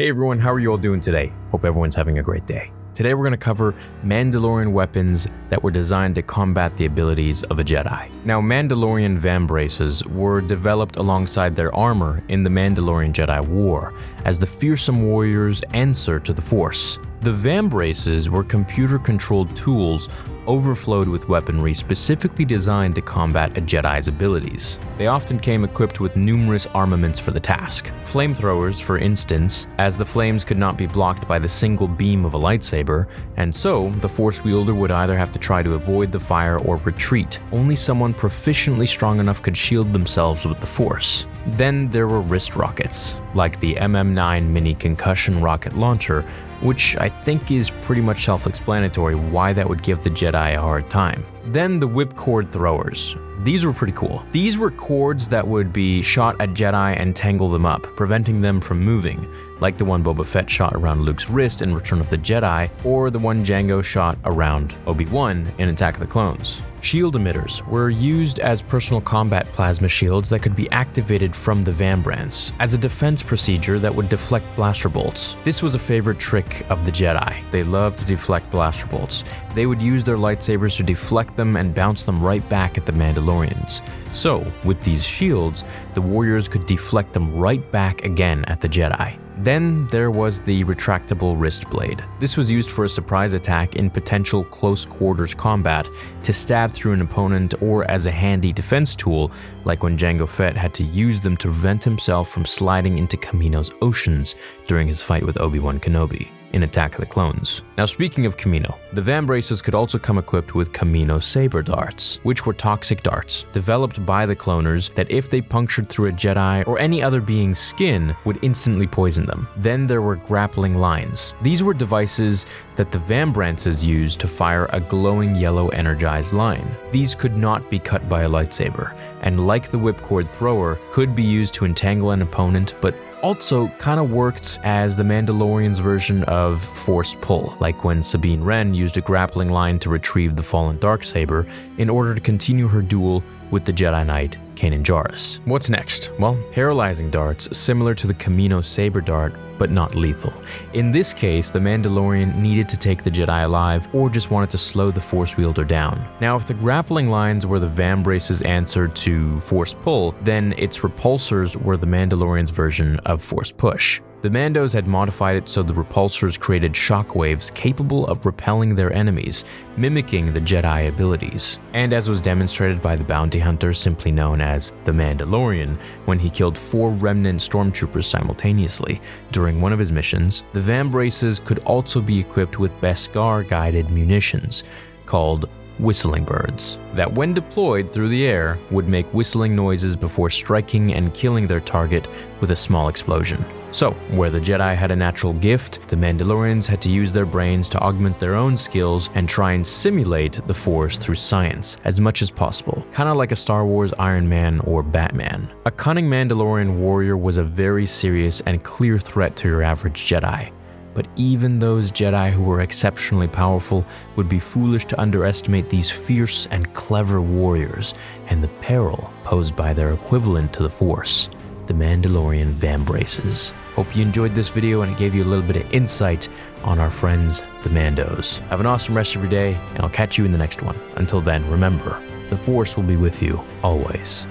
Hey everyone, how are you all doing today? Hope everyone's having a great day. Today we're going to cover Mandalorian weapons that were designed to combat the abilities of a Jedi. Now, Mandalorian vambraces were developed alongside their armor in the Mandalorian Jedi War as the fearsome warrior's answer to the Force. The vambraces were computer controlled tools overflowed with weaponry specifically designed to combat a Jedi's abilities. They often came equipped with numerous armaments for the task. Flamethrowers, for instance, as the flames could not be blocked by the single beam of a lightsaber, and so the Force wielder would either have to try to avoid the fire or retreat. Only someone proficiently strong enough could shield themselves with the Force. Then there were wrist rockets, like the MM9 mini concussion rocket launcher, which I think is pretty much self explanatory why that would give the Jedi a hard time. Then the whipcord throwers. These were pretty cool. These were cords that would be shot at Jedi and tangle them up, preventing them from moving, like the one Boba Fett shot around Luke's wrist in Return of the Jedi, or the one Jango shot around Obi-Wan in Attack of the Clones. Shield emitters were used as personal combat plasma shields that could be activated from the Vambrance as a defense procedure that would deflect blaster bolts. This was a favorite trick of the Jedi. They loved to deflect blaster bolts. They would use their lightsabers to deflect them and bounce them right back at the Mandalorians. So, with these shields, the warriors could deflect them right back again at the Jedi. Then there was the retractable wrist blade. This was used for a surprise attack in potential close quarters combat to stab through an opponent or as a handy defense tool, like when Jango Fett had to use them to prevent himself from sliding into Kamino's oceans during his fight with Obi-Wan Kenobi in Attack of the Clones. Now, speaking of Kamino, the Vambraces could also come equipped with Kamino Saber Darts, which were toxic darts developed by the cloners that, if they punctured through a Jedi or any other being's skin, would instantly poison them. Then there were grappling lines. These were devices that the Vambrances used to fire a glowing yellow energized line. These could not be cut by a lightsaber, and like the whipcord thrower, could be used to entangle an opponent, but also kind of worked as the Mandalorian's version of Force Pull, like when Sabine Wren used a grappling line to retrieve the fallen Darksaber in order to continue her duel with the Jedi Knight Kanan Jarrus. What's next? Well, paralyzing darts, similar to the Kamino Saber Dart, but not lethal. In this case, the Mandalorian needed to take the Jedi alive or just wanted to slow the Force wielder down. Now, if the grappling lines were the Vambrace's answer to Force Pull, then its repulsors were the Mandalorian's version of Force Push. The Mandos had modified it so the repulsors created shockwaves capable of repelling their enemies, mimicking the Jedi abilities. And as was demonstrated by the bounty hunter simply known as the Mandalorian, when he killed four remnant stormtroopers simultaneously during one of his missions, the Vambraces could also be equipped with Beskar guided munitions called whistling birds, that when deployed through the air would make whistling noises before striking and killing their target with a small explosion. So, where the Jedi had a natural gift, the Mandalorians had to use their brains to augment their own skills and try and simulate the Force through science as much as possible, kind of like a Star Wars Iron Man or Batman. A cunning Mandalorian warrior was a very serious and clear threat to your average Jedi. But even those Jedi who were exceptionally powerful would be foolish to underestimate these fierce and clever warriors and the peril posed by their equivalent to the Force the Mandalorian Vambraces. Hope you enjoyed this video and it gave you a little bit of insight on our friends, the Mandos. Have an awesome rest of your day, and I'll catch you in the next one. Until then, remember, the Force will be with you always.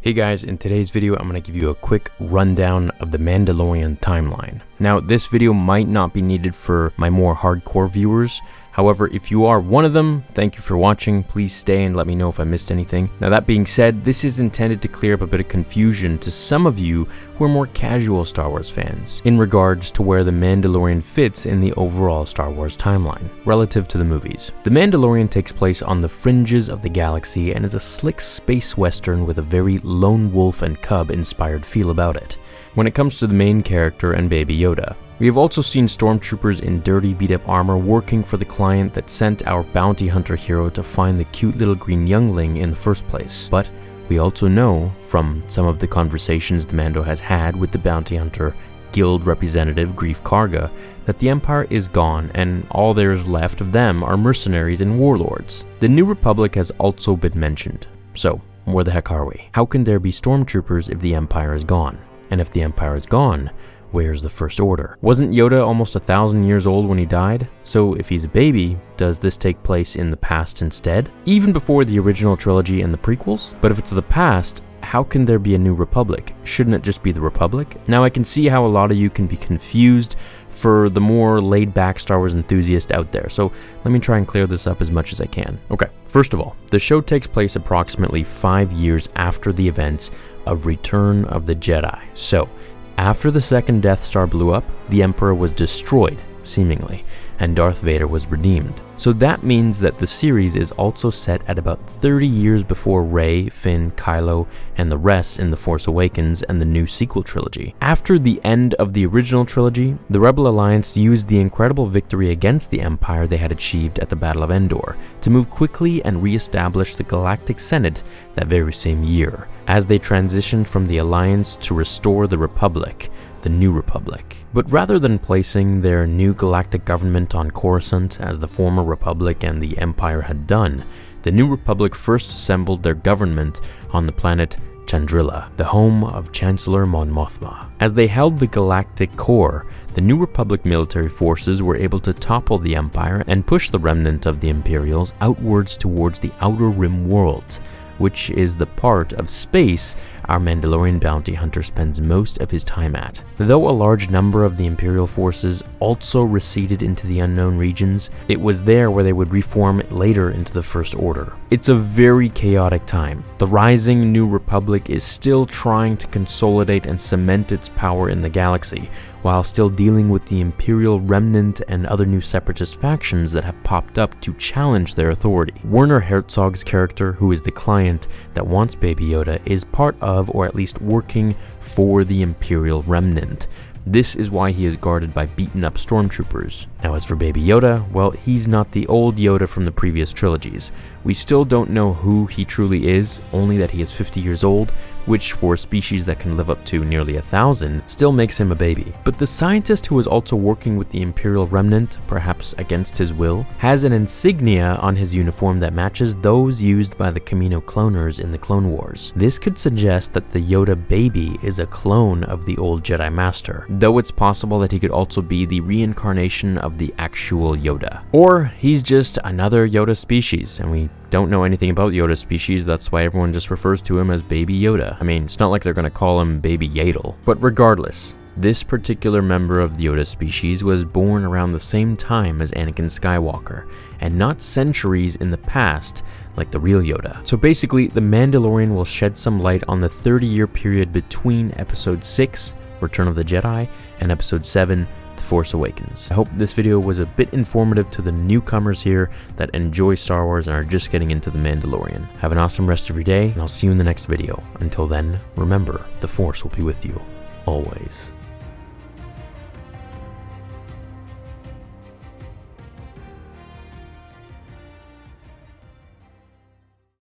Hey guys, in today's video I'm going to give you a quick rundown of the Mandalorian timeline. Now this video might not be needed for my more hardcore viewers, However, if you are one of them, thank you for watching. Please stay and let me know if I missed anything. Now that being said, this is intended to clear up a bit of confusion to some of you who are more casual Star Wars fans in regards to where The Mandalorian fits in the overall Star Wars timeline relative to the movies. The Mandalorian takes place on the fringes of the galaxy and is a slick space western with a very lone wolf and cub inspired feel about it. When it comes to the main character and Baby Yoda, we have also seen stormtroopers in dirty beat up armor working for the client that sent our bounty hunter hero to find the cute little green youngling in the first place. But we also know from some of the conversations the Mando has had with the bounty hunter guild representative Greef Karga that the Empire is gone and all there is left of them are mercenaries and warlords. The New Republic has also been mentioned. So, where the heck are we? How can there be stormtroopers if the Empire is gone? And if the Empire is gone, where's the First Order? Wasn't Yoda almost a thousand years old when he died? So if he's a baby, does this take place in the past instead? Even before the original trilogy and the prequels? But if it's the past, how can there be a new republic? Shouldn't it just be the republic? Now I can see how a lot of you can be confused for the more laid back Star Wars enthusiast out there, so let me try and clear this up as much as I can. Okay, first of all, the show takes place approximately five years after the events of Return of the Jedi. So, after the second Death Star blew up, the Emperor was destroyed, seemingly, and Darth Vader was redeemed. So that means that the series is also set at about 30 years before Rey, Finn, Kylo, and the rest in The Force Awakens and the new sequel trilogy. After the end of the original trilogy, the Rebel Alliance used the incredible victory against the Empire they had achieved at the Battle of Endor to move quickly and re-establish the Galactic Senate that very same year, as they transitioned from the Alliance to restore the Republic, the New Republic. But rather than placing their new galactic government on Coruscant as the former Republic and the Empire had done, the New Republic first assembled their government on the planet Chandrila, the home of Chancellor Mon Mothma. As they held the galactic core, the New Republic military forces were able to topple the Empire and push the remnant of the Imperials outwards towards the Outer Rim worlds, which is the part of space our Mandalorian bounty hunter spends most of his time at. Though a large number of the Imperial forces also receded into the unknown regions, it was there where they would reform later into the First Order. It's a very chaotic time. The rising New Republic is still trying to consolidate and cement its power in the galaxy, while still dealing with the Imperial remnant and other new separatist factions that have popped up to challenge their authority. Werner Herzog's character, who is the client that wants Baby Yoda, is part of, or at least working for, the Imperial remnant. This is why he is guarded by beaten up stormtroopers. Now, as for Baby Yoda, well, he's not the old Yoda from the previous trilogies. We still don't know who he truly is, only that he is 50 years old, which for a species that can live up to nearly a thousand, still makes him a baby. But the scientist who is also working with the Imperial Remnant, perhaps against his will, has an insignia on his uniform that matches those used by the Kamino cloners in the Clone Wars. This could suggest that the Yoda baby is a clone of the old Jedi Master, though it's possible that he could also be the reincarnation of the actual Yoda. Or he's just another Yoda species, and we don't know anything about Yoda species, that's why everyone just refers to him as Baby Yoda. I mean, it's not like they're gonna call him Baby Yaddle. But regardless, this particular member of the Yoda species was born around the same time as Anakin Skywalker, and not centuries in the past like the real Yoda. So basically, The Mandalorian will shed some light on the 30 year period between Episode 6, Return of the Jedi, and Episode 7, the Force Awakens. I hope this video was a bit informative to the newcomers here that enjoy Star Wars and are just getting into The Mandalorian. Have an awesome rest of your day, and I'll see you in the next video. Until then, remember, the Force will be with you, always.